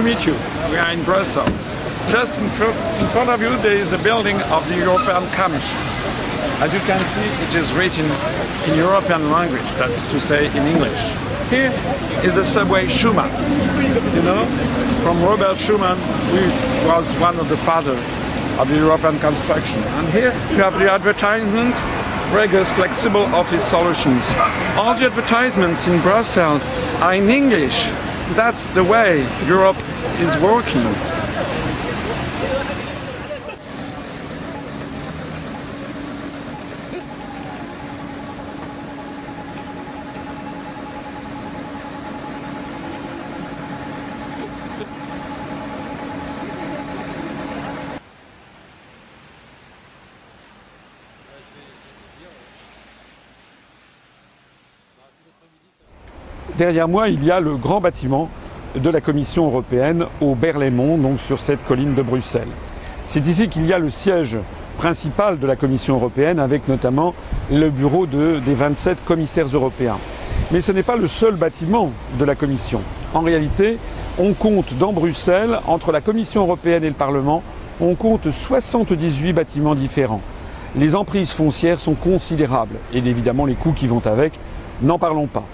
to meet you. We are in Brussels. Just in, fr in front of you, there is a building of the European Commission. As you can see, it is written in European language, that's to say in English. Here is the subway Schumann. You know, from Robert Schumann, who was one of the fathers of the European construction. And here you have the advertisement Regus Flexible Office Solutions. All the advertisements in Brussels are in English. That's the way Europe is working. Derrière moi, il y a le grand bâtiment de la Commission européenne au Berlaymont, donc sur cette colline de Bruxelles. C'est ici qu'il y a le siège principal de la Commission européenne, avec notamment le bureau de, des 27 commissaires européens. Mais ce n'est pas le seul bâtiment de la Commission. En réalité, on compte dans Bruxelles, entre la Commission européenne et le Parlement, on compte 78 bâtiments différents. Les emprises foncières sont considérables et évidemment les coûts qui vont avec, n'en parlons pas.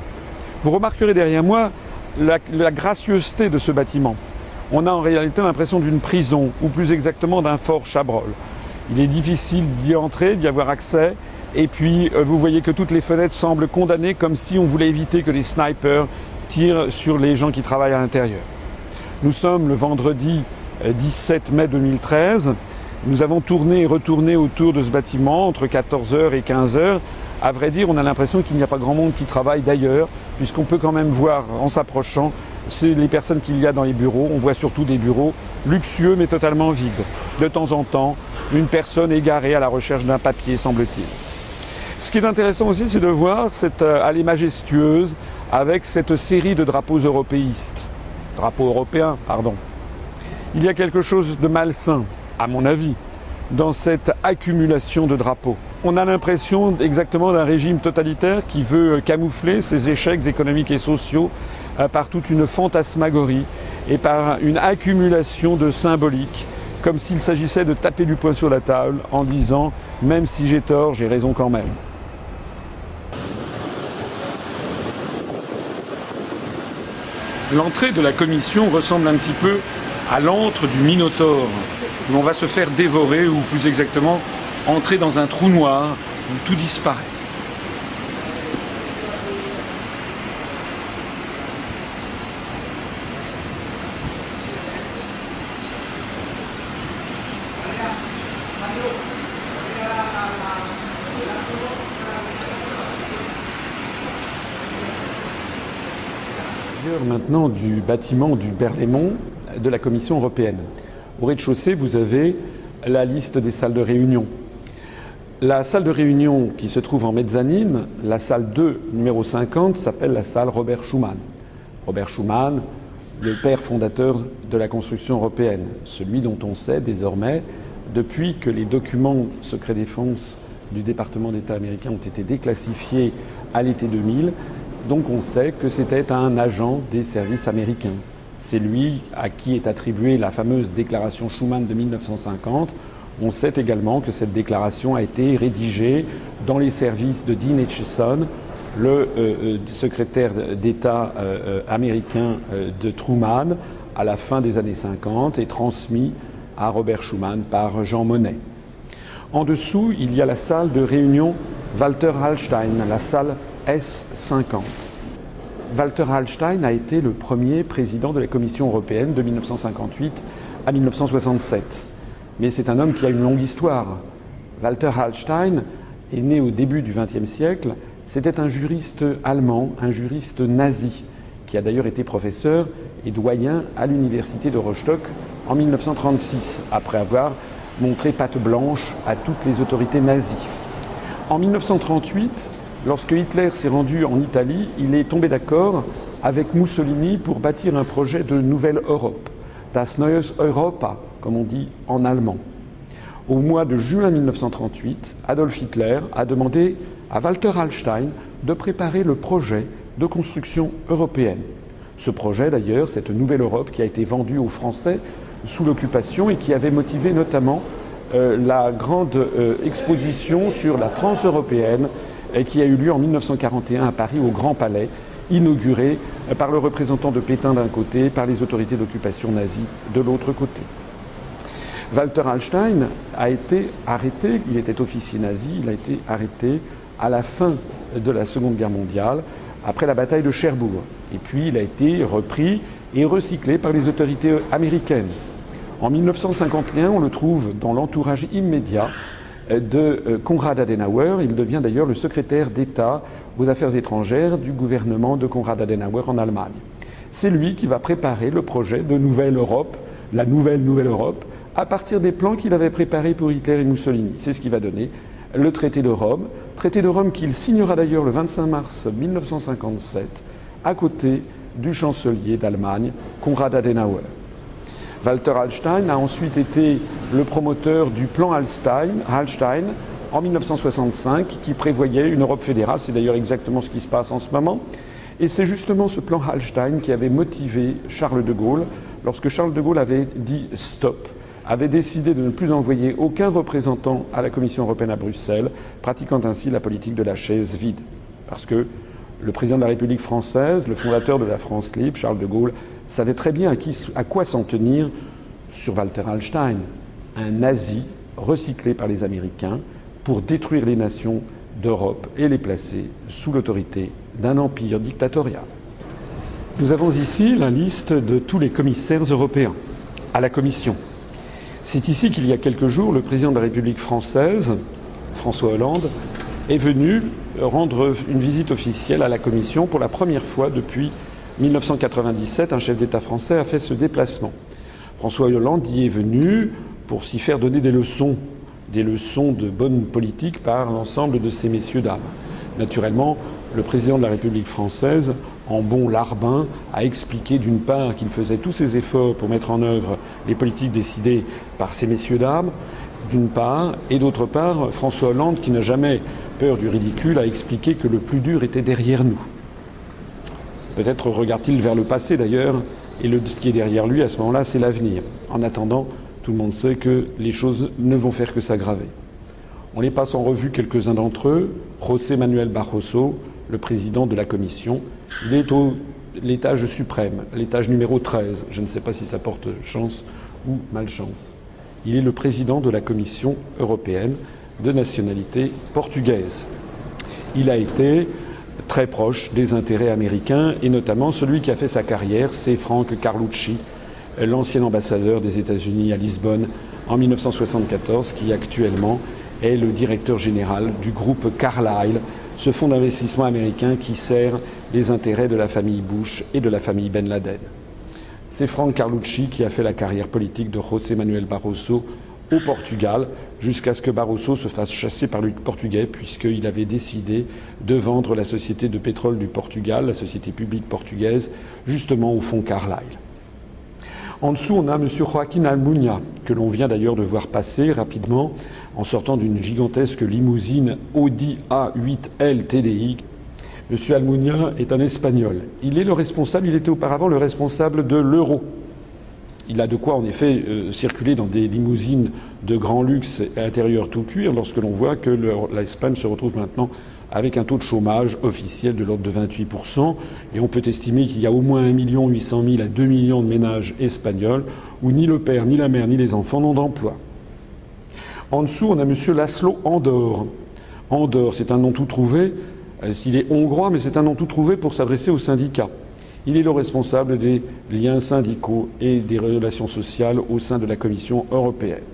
Vous remarquerez derrière moi la, gracieuseté de ce bâtiment. On a en réalité l'impression d'une prison, ou plus exactement d'un fort Chabrol. Il est difficile d'y entrer, d'y avoir accès, et puis euh, vous voyez que toutes les fenêtres semblent condamnées comme si on voulait éviter que les snipers tirent sur les gens qui travaillent à l'intérieur. Nous sommes le vendredi 17 mai 2013. Nous avons tourné et retourné autour de ce bâtiment entre 14h et 15h à vrai dire, on a l'impression qu'il n'y a pas grand monde qui travaille d'ailleurs, puisqu'on peut quand même voir en s'approchant les personnes qu'il y a dans les bureaux. On voit surtout des bureaux luxueux mais totalement vides. De temps en temps, une personne égarée à la recherche d'un papier, semble-t-il. Ce qui est intéressant aussi, c'est de voir cette allée majestueuse avec cette série de drapeaux européistes. Drapeaux européens, pardon. Il y a quelque chose de malsain, à mon avis, dans cette accumulation de drapeaux. On a l'impression exactement d'un régime totalitaire qui veut camoufler ses échecs économiques et sociaux par toute une fantasmagorie et par une accumulation de symboliques, comme s'il s'agissait de taper du poing sur la table en disant même si j'ai tort, j'ai raison quand même. L'entrée de la commission ressemble un petit peu à l'antre du Minotaure, où on va se faire dévorer, ou plus exactement, entrer dans un trou noir où tout disparaît. maintenant du bâtiment du Berlaymont de la Commission européenne. Au rez-de-chaussée, vous avez la liste des salles de réunion. La salle de réunion qui se trouve en mezzanine, la salle 2, numéro 50, s'appelle la salle Robert Schuman. Robert Schuman, le père fondateur de la construction européenne, celui dont on sait désormais, depuis que les documents secret défense du département d'État américain ont été déclassifiés à l'été 2000, donc on sait que c'était un agent des services américains. C'est lui à qui est attribuée la fameuse déclaration Schuman de 1950. On sait également que cette déclaration a été rédigée dans les services de Dean Acheson, le euh, secrétaire d'État euh, américain euh, de Truman, à la fin des années 50 et transmis à Robert Schuman par Jean Monnet. En dessous, il y a la salle de réunion Walter Hallstein, la salle S50. Walter Hallstein a été le premier président de la Commission européenne de 1958 à 1967. Mais c'est un homme qui a une longue histoire. Walter Hallstein est né au début du XXe siècle. C'était un juriste allemand, un juriste nazi, qui a d'ailleurs été professeur et doyen à l'université de Rostock en 1936, après avoir montré patte blanche à toutes les autorités nazies. En 1938, lorsque Hitler s'est rendu en Italie, il est tombé d'accord avec Mussolini pour bâtir un projet de nouvelle Europe, das Neues Europa, comme on dit en allemand. Au mois de juin 1938, Adolf Hitler a demandé à Walter Hallstein de préparer le projet de construction européenne. Ce projet d'ailleurs, cette nouvelle Europe qui a été vendue aux Français sous l'occupation et qui avait motivé notamment euh, la grande euh, exposition sur la France européenne qui a eu lieu en 1941 à Paris au Grand Palais, inaugurée euh, par le représentant de Pétain d'un côté, par les autorités d'occupation nazie de l'autre côté. Walter Hallstein a été arrêté, il était officier nazi, il a été arrêté à la fin de la Seconde Guerre mondiale, après la bataille de Cherbourg. Et puis il a été repris et recyclé par les autorités américaines. En 1951, on le trouve dans l'entourage immédiat de euh, Konrad Adenauer. Il devient d'ailleurs le secrétaire d'État aux affaires étrangères du gouvernement de Konrad Adenauer en Allemagne. C'est lui qui va préparer le projet de Nouvelle Europe, la nouvelle Nouvelle Europe, à partir des plans qu'il avait préparés pour Hitler et Mussolini. C'est ce qui va donner le traité de Rome, traité de Rome qu'il signera d'ailleurs le 25 mars 1957 à côté du chancelier d'Allemagne, Konrad Adenauer. Walter Hallstein a ensuite été le promoteur du plan Hallstein, Hallstein en 1965 qui prévoyait une Europe fédérale. C'est d'ailleurs exactement ce qui se passe en ce moment. Et c'est justement ce plan Hallstein qui avait motivé Charles de Gaulle lorsque Charles de Gaulle avait dit stop, avait décidé de ne plus envoyer aucun représentant à la Commission européenne à Bruxelles, pratiquant ainsi la politique de la chaise vide. Parce que le président de la République française, le fondateur de la France libre, Charles de Gaulle, savait très bien à, à quoi s'en tenir sur Walter Hallstein, un nazi recyclé par les Américains pour détruire les nations d'Europe et les placer sous l'autorité d'un empire dictatorial. Nous avons ici la liste de tous les commissaires européens à la Commission. C'est ici qu'il y a quelques jours, le président de la République française, François Hollande, est venu rendre une visite officielle à la Commission pour la première fois depuis 1997. Un chef d'État français a fait ce déplacement. François Hollande y est venu pour s'y faire donner des leçons, des leçons de bonne politique par l'ensemble de ces messieurs dames. Naturellement, le président de la République française, en bon larbin, a expliqué d'une part qu'il faisait tous ses efforts pour mettre en œuvre les politiques décidées par ces messieurs dames, d'une part, et d'autre part, François Hollande, qui n'a jamais peur du ridicule, a expliqué que le plus dur était derrière nous. Peut-être regarde-t-il vers le passé d'ailleurs, et le, ce qui est derrière lui à ce moment-là, c'est l'avenir. En attendant, tout le monde sait que les choses ne vont faire que s'aggraver. On les passe en revue quelques-uns d'entre eux. José Manuel Barroso, le président de la Commission, il est au l'étage suprême, l'étage numéro 13. Je ne sais pas si ça porte chance ou malchance. Il est le président de la Commission européenne de nationalité portugaise. Il a été très proche des intérêts américains et notamment celui qui a fait sa carrière, c'est Frank Carlucci, l'ancien ambassadeur des États-Unis à Lisbonne en 1974, qui actuellement est le directeur général du groupe Carlyle, ce fonds d'investissement américain qui sert les intérêts de la famille Bush et de la famille Ben Laden. C'est Frank Carlucci qui a fait la carrière politique de José Manuel Barroso au Portugal, jusqu'à ce que Barroso se fasse chasser par le Portugais, puisqu'il avait décidé de vendre la société de pétrole du Portugal, la société publique portugaise, justement au fonds Carlyle. En dessous, on a M. Joaquin Almunia, que l'on vient d'ailleurs de voir passer rapidement en sortant d'une gigantesque limousine Audi A8L TDI. M. Almunia est un Espagnol. Il est le responsable, il était auparavant le responsable de l'euro, il a de quoi, en effet, euh, circuler dans des limousines de grand luxe et intérieur tout cuir lorsque l'on voit que l'Espagne se retrouve maintenant avec un taux de chômage officiel de l'ordre de 28%. Et on peut estimer qu'il y a au moins 1 800 000 à 2 millions de ménages espagnols où ni le père, ni la mère, ni les enfants n'ont d'emploi. En dessous, on a M. Laszlo Andor. Andor, c'est un nom tout trouvé. Euh, il est hongrois, mais c'est un nom tout trouvé pour s'adresser aux syndicats. Il est le responsable des liens syndicaux et des relations sociales au sein de la Commission européenne.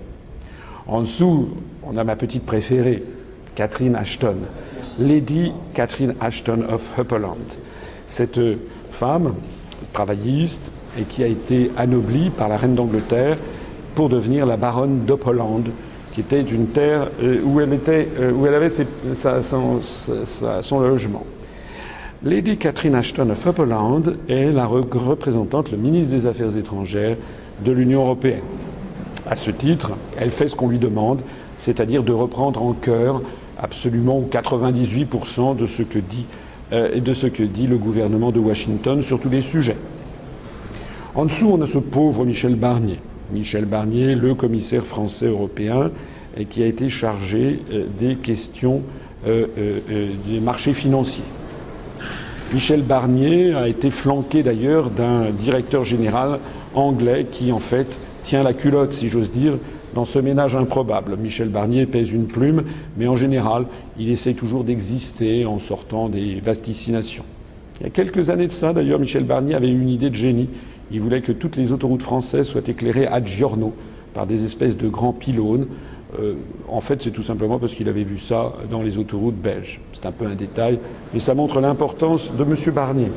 En dessous, on a ma petite préférée, Catherine Ashton, Lady Catherine Ashton of Upperland. Cette femme travailliste et qui a été anoblie par la reine d'Angleterre pour devenir la baronne d'Upperland, qui était une terre euh, où elle, était, euh, où elle avait son logement. Lady Catherine Ashton of Upperland est la représentante, le ministre des Affaires étrangères de l'Union européenne. À ce titre, elle fait ce qu'on lui demande, c'est-à-dire de reprendre en cœur absolument 98% de ce que dit et de ce que dit le gouvernement de Washington sur tous les sujets. En dessous, on a ce pauvre Michel Barnier. Michel Barnier, le commissaire français européen, qui a été chargé des questions des marchés financiers. Michel Barnier a été flanqué d'ailleurs d'un directeur général anglais qui en fait tient la culotte, si j'ose dire, dans ce ménage improbable. Michel Barnier pèse une plume, mais en général, il essaye toujours d'exister en sortant des vasticinations. Il y a quelques années de ça, d'ailleurs, Michel Barnier avait une idée de génie. Il voulait que toutes les autoroutes françaises soient éclairées à giorno par des espèces de grands pylônes euh, en fait, c'est tout simplement parce qu'il avait vu ça dans les autoroutes belges. C'est un peu un détail, mais ça montre l'importance de M. Barnier.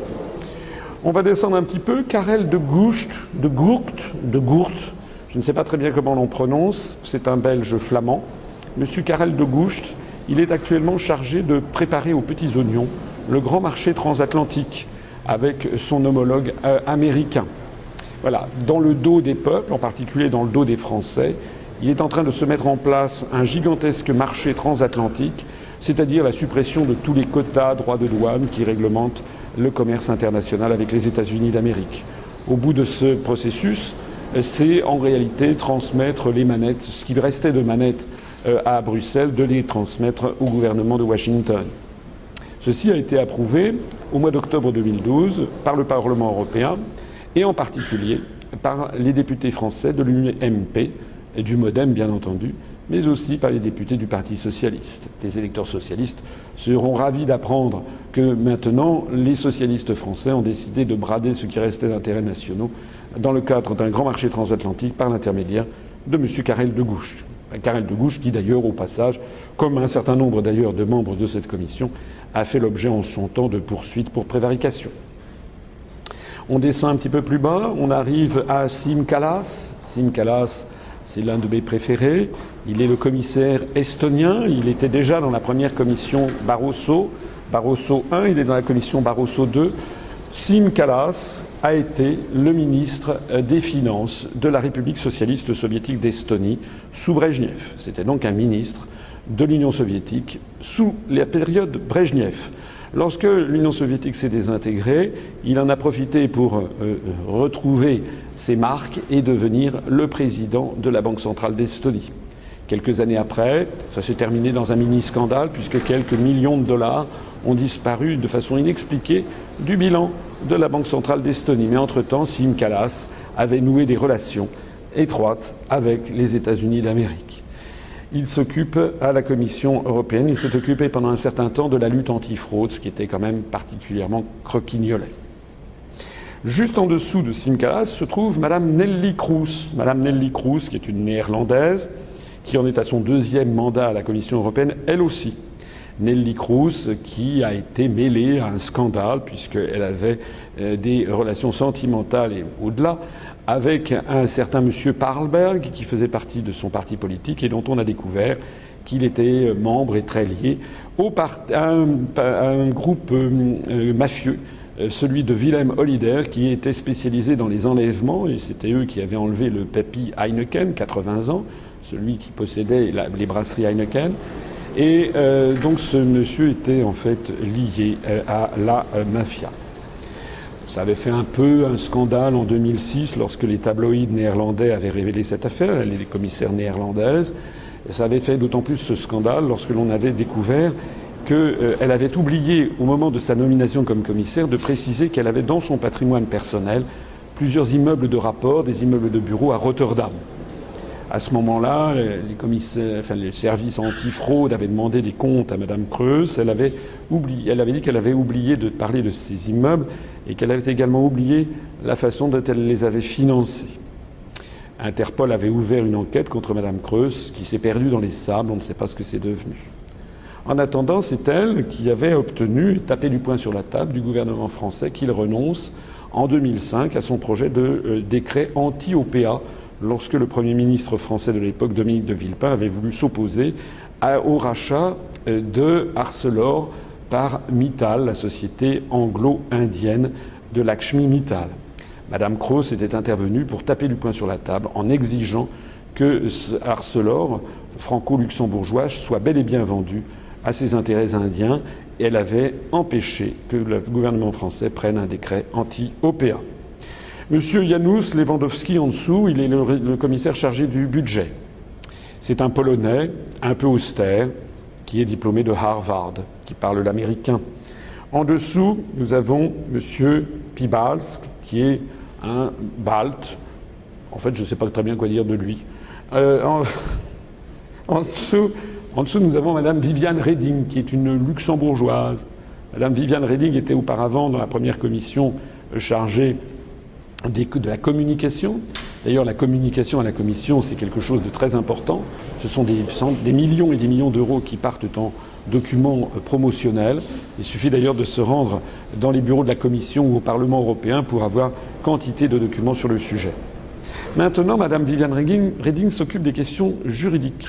On va descendre un petit peu. Karel de Goust, de Gourt, de Gourt, je ne sais pas très bien comment l'on prononce, c'est un Belge flamand. M. Karel de Goust, il est actuellement chargé de préparer aux petits oignons le grand marché transatlantique avec son homologue euh, américain. Voilà, dans le dos des peuples, en particulier dans le dos des Français, il est en train de se mettre en place un gigantesque marché transatlantique, c'est-à-dire la suppression de tous les quotas, droits de douane qui réglementent le commerce international avec les États-Unis d'Amérique. Au bout de ce processus, c'est en réalité transmettre les manettes, ce qui restait de manettes euh, à Bruxelles, de les transmettre au gouvernement de Washington. Ceci a été approuvé au mois d'octobre 2012 par le Parlement européen et en particulier par les députés français de l'UMP, et du Modem, bien entendu, mais aussi par les députés du Parti socialiste. Les électeurs socialistes seront ravis d'apprendre que maintenant les socialistes français ont décidé de brader ce qui restait d'intérêts nationaux dans le cadre d'un grand marché transatlantique par l'intermédiaire de M. Karel de Gouche. Karel de Gouche qui d'ailleurs au passage, comme un certain nombre d'ailleurs de membres de cette commission, a fait l'objet en son temps de poursuites pour prévarication. On descend un petit peu plus bas, on arrive à Sim Kalas. Sim Kalas c'est l'un de mes préférés. Il est le commissaire estonien. Il était déjà dans la première commission Barroso, Barroso I. Il est dans la commission Barroso II. Sim Kalas a été le ministre des Finances de la République socialiste soviétique d'Estonie sous Brejnev. C'était donc un ministre de l'Union soviétique sous la période Brejnev. Lorsque l'Union soviétique s'est désintégrée, il en a profité pour euh, retrouver ses marques et devenir le président de la Banque centrale d'Estonie. Quelques années après, ça s'est terminé dans un mini-scandale puisque quelques millions de dollars ont disparu de façon inexpliquée du bilan de la Banque centrale d'Estonie. Mais entre-temps, Sim Kalas avait noué des relations étroites avec les États-Unis d'Amérique il s'occupe à la Commission européenne, il s'est occupé pendant un certain temps de la lutte antifraude, ce qui était quand même particulièrement croquignolet. Juste en dessous de Simkalas se trouve Madame Nelly Kroes. Madame Nelly Kroes, qui est une néerlandaise, qui en est à son deuxième mandat à la Commission européenne, elle aussi. Nelly Kroes, qui a été mêlée à un scandale, puisqu'elle avait euh, des relations sentimentales et au-delà avec un certain monsieur Parlberg qui faisait partie de son parti politique et dont on a découvert qu'il était membre et très lié au à, un, groupe euh, euh, mafieux, euh, celui de Wilhelm Hollider, qui était spécialisé dans les enlèvements, et c'était eux qui avaient enlevé le papy Heineken, 80 ans, celui qui possédait les brasseries Heineken. Et donc ce monsieur était en fait lié à la mafia. Ça avait fait un peu un scandale en 2006 lorsque les tabloïds néerlandais avaient révélé cette affaire, les commissaires néerlandaises. Ça avait fait d'autant plus ce scandale lorsque l'on avait découvert qu'elle euh, avait oublié, au moment de sa nomination comme commissaire, de préciser qu'elle avait dans son patrimoine personnel plusieurs immeubles de rapport, des immeubles de bureaux à Rotterdam. À ce moment-là, les, commissaires, enfin, les services antifraude avaient demandé des comptes à Mme Creuse. Elle avait, dit qu'elle avait oublié de parler de ces immeubles et qu'elle avait également oublié la façon dont elle les avait financés. Interpol avait ouvert une enquête contre Mme Creuse qui s'est perdue dans les sables. On ne sait pas ce que c'est devenu. En attendant, c'est elle qui avait obtenu, tapé du poing sur la table du gouvernement français, qu'il renonce en 2005 à son projet de euh, décret anti-OPA lorsque le Premier ministre français de l'époque, Dominique de Villepin, avait voulu s'opposer au rachat euh, de Arcelor par Mittal, la société anglo-indienne de Lakshmi Mittal. Madame Cross était intervenue pour taper du poing sur la table en exigeant que Arcelor franco-luxembourgeois soit bel et bien vendu à ses intérêts indiens et elle avait empêché que le gouvernement français prenne un décret anti-OPA. Monsieur Janusz Lewandowski en dessous, il est le, commissaire chargé du budget. C'est un Polonais un peu austère qui est diplômé de Harvard, qui parle l'américain. En dessous, nous avons Monsieur Pibalsk, qui est un balte. En fait, je ne sais pas très bien quoi dire de lui. Euh, en, dessous, en, dessous, nous avons Madame Viviane Reding, qui est une luxembourgeoise. Madame Viviane Reding était auparavant dans la première commission chargée de la communication. D'ailleurs, la communication à la Commission, c'est quelque chose de très important. Ce sont des, millions et des millions d'euros qui partent en documents promotionnels. Il suffit d'ailleurs de se rendre dans les bureaux de la Commission ou au Parlement européen pour avoir quantité de documents sur le sujet. Maintenant, Madame Viviane Reding s'occupe des questions juridiques.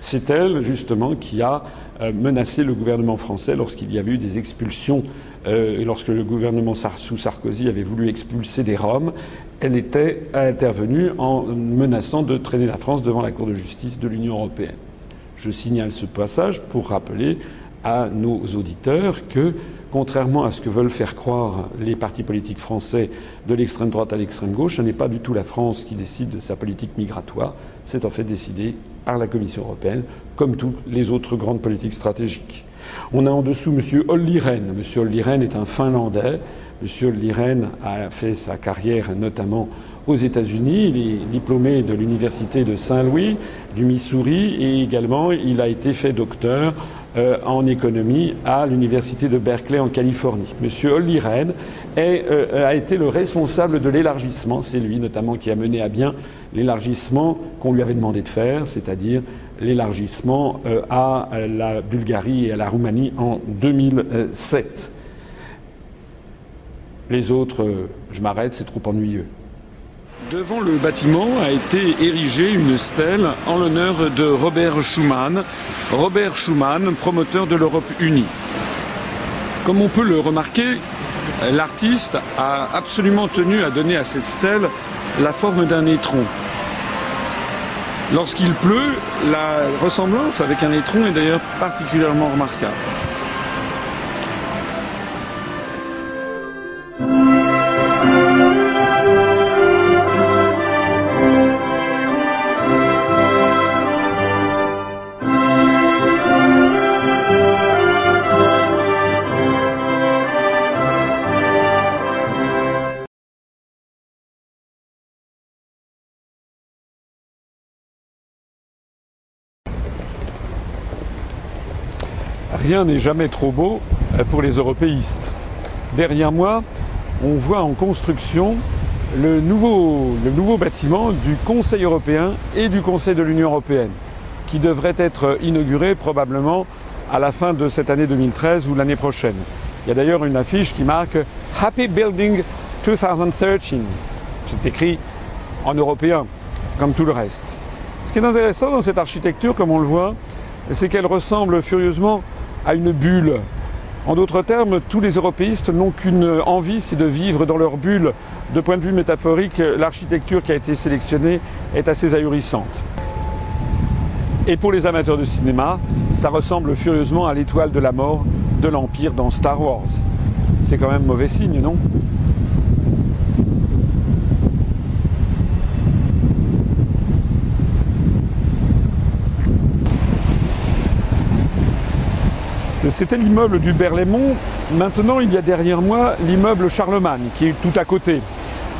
C'est elle, justement, qui a euh, menacé le gouvernement français lorsqu'il y avait eu des expulsions euh, et lorsque le gouvernement sous Sarkozy avait voulu expulser des Roms. Elle était intervenue en menaçant de traîner la France devant la Cour de justice de l'Union européenne. Je signale ce passage pour rappeler à nos auditeurs que contrairement à ce que veulent faire croire les partis politiques français de l'extrême droite à l'extrême gauche, ce n'est pas du tout la France qui décide de sa politique migratoire, c'est en fait décidé par la Commission européenne, comme toutes les autres grandes politiques stratégiques. On a en dessous M. Olli Rehn. M. Olli Rehn est un Finlandais. M. Olli Rehn a fait sa carrière notamment aux États-Unis. Il est diplômé de l'université de Saint-Louis, du Missouri, et également il a été fait docteur euh, en économie à l'université de Berkeley en Californie. Monsieur Olli Rehn euh, a été le responsable de l'élargissement. C'est lui notamment qui a mené à bien l'élargissement qu'on lui avait demandé de faire, c'est-à-dire l'élargissement euh, à la Bulgarie et à la Roumanie en 2007. Les autres, je m'arrête, c'est trop ennuyeux. Devant le bâtiment a été érigée une stèle en l'honneur de Robert Schuman. Robert promoteur de l'Europe unie. Comme on peut le remarquer, l'artiste a absolument tenu à donner à cette stèle la forme d'un étron. Lorsqu'il pleut, la ressemblance avec un étron est d'ailleurs particulièrement remarquable. Rien n'est jamais trop beau euh, pour les européistes. Derrière moi, on voit en construction le nouveau, le nouveau bâtiment du Conseil européen et du Conseil de l'Union européenne, qui devrait être inauguré probablement à la fin de cette année 2013 ou l'année prochaine. Il y a d'ailleurs une affiche qui marque Happy Building 2013. C'est écrit en européen, comme tout le reste. Ce qui est intéressant dans cette architecture, comme on le voit, c'est qu'elle ressemble furieusement à une bulle. En d'autres termes, tous les européistes n'ont qu'une envie, c'est de vivre dans leur bulle. De point de vue métaphorique, l'architecture qui a été sélectionnée est assez ahurissante. Et pour les amateurs de cinéma, ça ressemble furieusement à l'étoile de la mort de l'Empire dans Star Wars. C'est quand même mauvais signe, non? C'était l'immeuble du Berlaymont. Maintenant, il y a derrière moi l'immeuble Charlemagne, qui est tout à côté.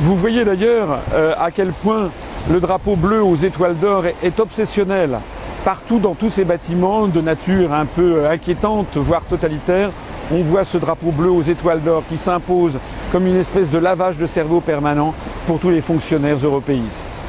Vous voyez d'ailleurs euh, à quel point le drapeau bleu aux étoiles d'or est, obsessionnel. Partout dans tous ces bâtiments de nature un peu inquiétante, voire totalitaire, on voit ce drapeau bleu aux étoiles d'or qui s'impose comme une espèce de lavage de cerveau permanent pour tous les fonctionnaires européistes.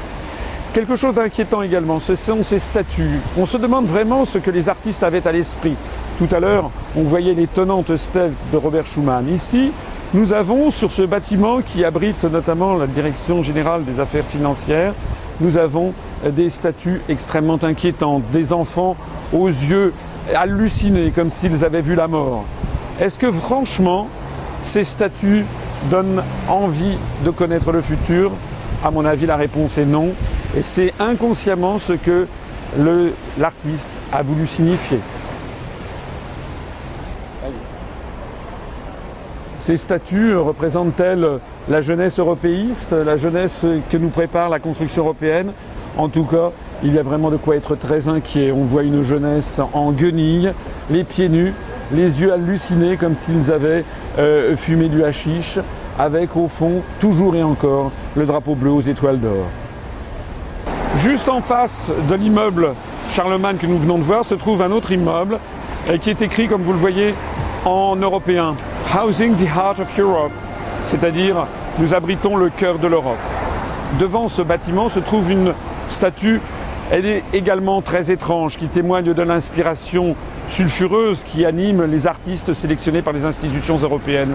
Quelque chose d'inquiétant également, ce sont ces statues. On se demande vraiment ce que les artistes avaient à l'esprit. Tout à l'heure, on voyait les stèles de Robert Schumann. Ici, nous avons sur ce bâtiment qui abrite notamment la Direction générale des affaires financières, nous avons des statues extrêmement inquiétantes, des enfants aux yeux hallucinés comme s'ils avaient vu la mort. Est-ce que franchement, ces statues donnent envie de connaître le futur? À mon avis, la réponse est non. Et c'est inconsciemment ce que l'artiste a voulu signifier. Ces statues représentent-elles la jeunesse européiste, la jeunesse que nous prépare la construction européenne? En tout cas, il y a vraiment de quoi être très inquiet. On voit une jeunesse en guenilles, les pieds nus, les yeux hallucinés comme s'ils avaient euh, fumé du hashish, avec au fond, toujours et encore, le drapeau bleu aux étoiles d'or. Juste en face de l'immeuble Charlemagne que nous venons de voir se trouve un autre immeuble euh, qui est écrit, comme vous le voyez, en européen. Housing the Heart of Europe, c'est-à-dire nous abritons le cœur de l'Europe. Devant ce bâtiment se trouve une statue, elle est également très étrange, qui témoigne de l'inspiration sulfureuse qui anime les artistes sélectionnés par les institutions européennes.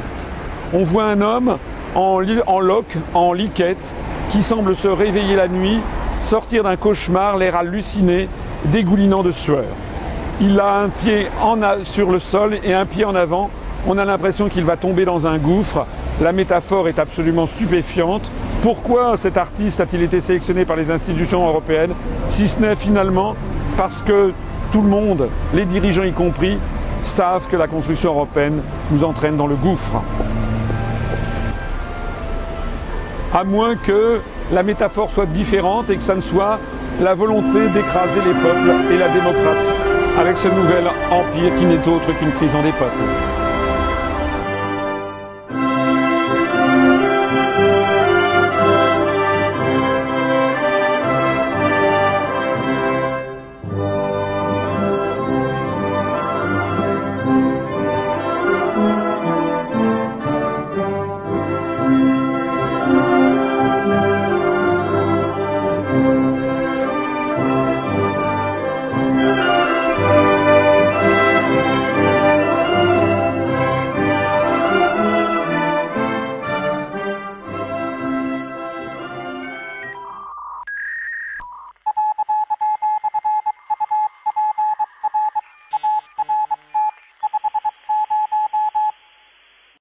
On voit un homme en, loque, en liquette, qui semble se réveiller la nuit, sortir d'un cauchemar, l'air halluciné, dégoulinant de sueur. Il a un pied en sur le sol et un pied en avant. On a l'impression qu'il va tomber dans un gouffre. La métaphore est absolument stupéfiante. Pourquoi cet artiste a-t-il été sélectionné par les institutions européennes Si ce n'est finalement parce que tout le monde, les dirigeants y compris, savent que la construction européenne nous entraîne dans le gouffre? À moins que la métaphore soit différente et que ça ne soit la volonté d'écraser les peuples et la démocratie avec ce nouvel empire qui n'est autre qu'une prison des peuples.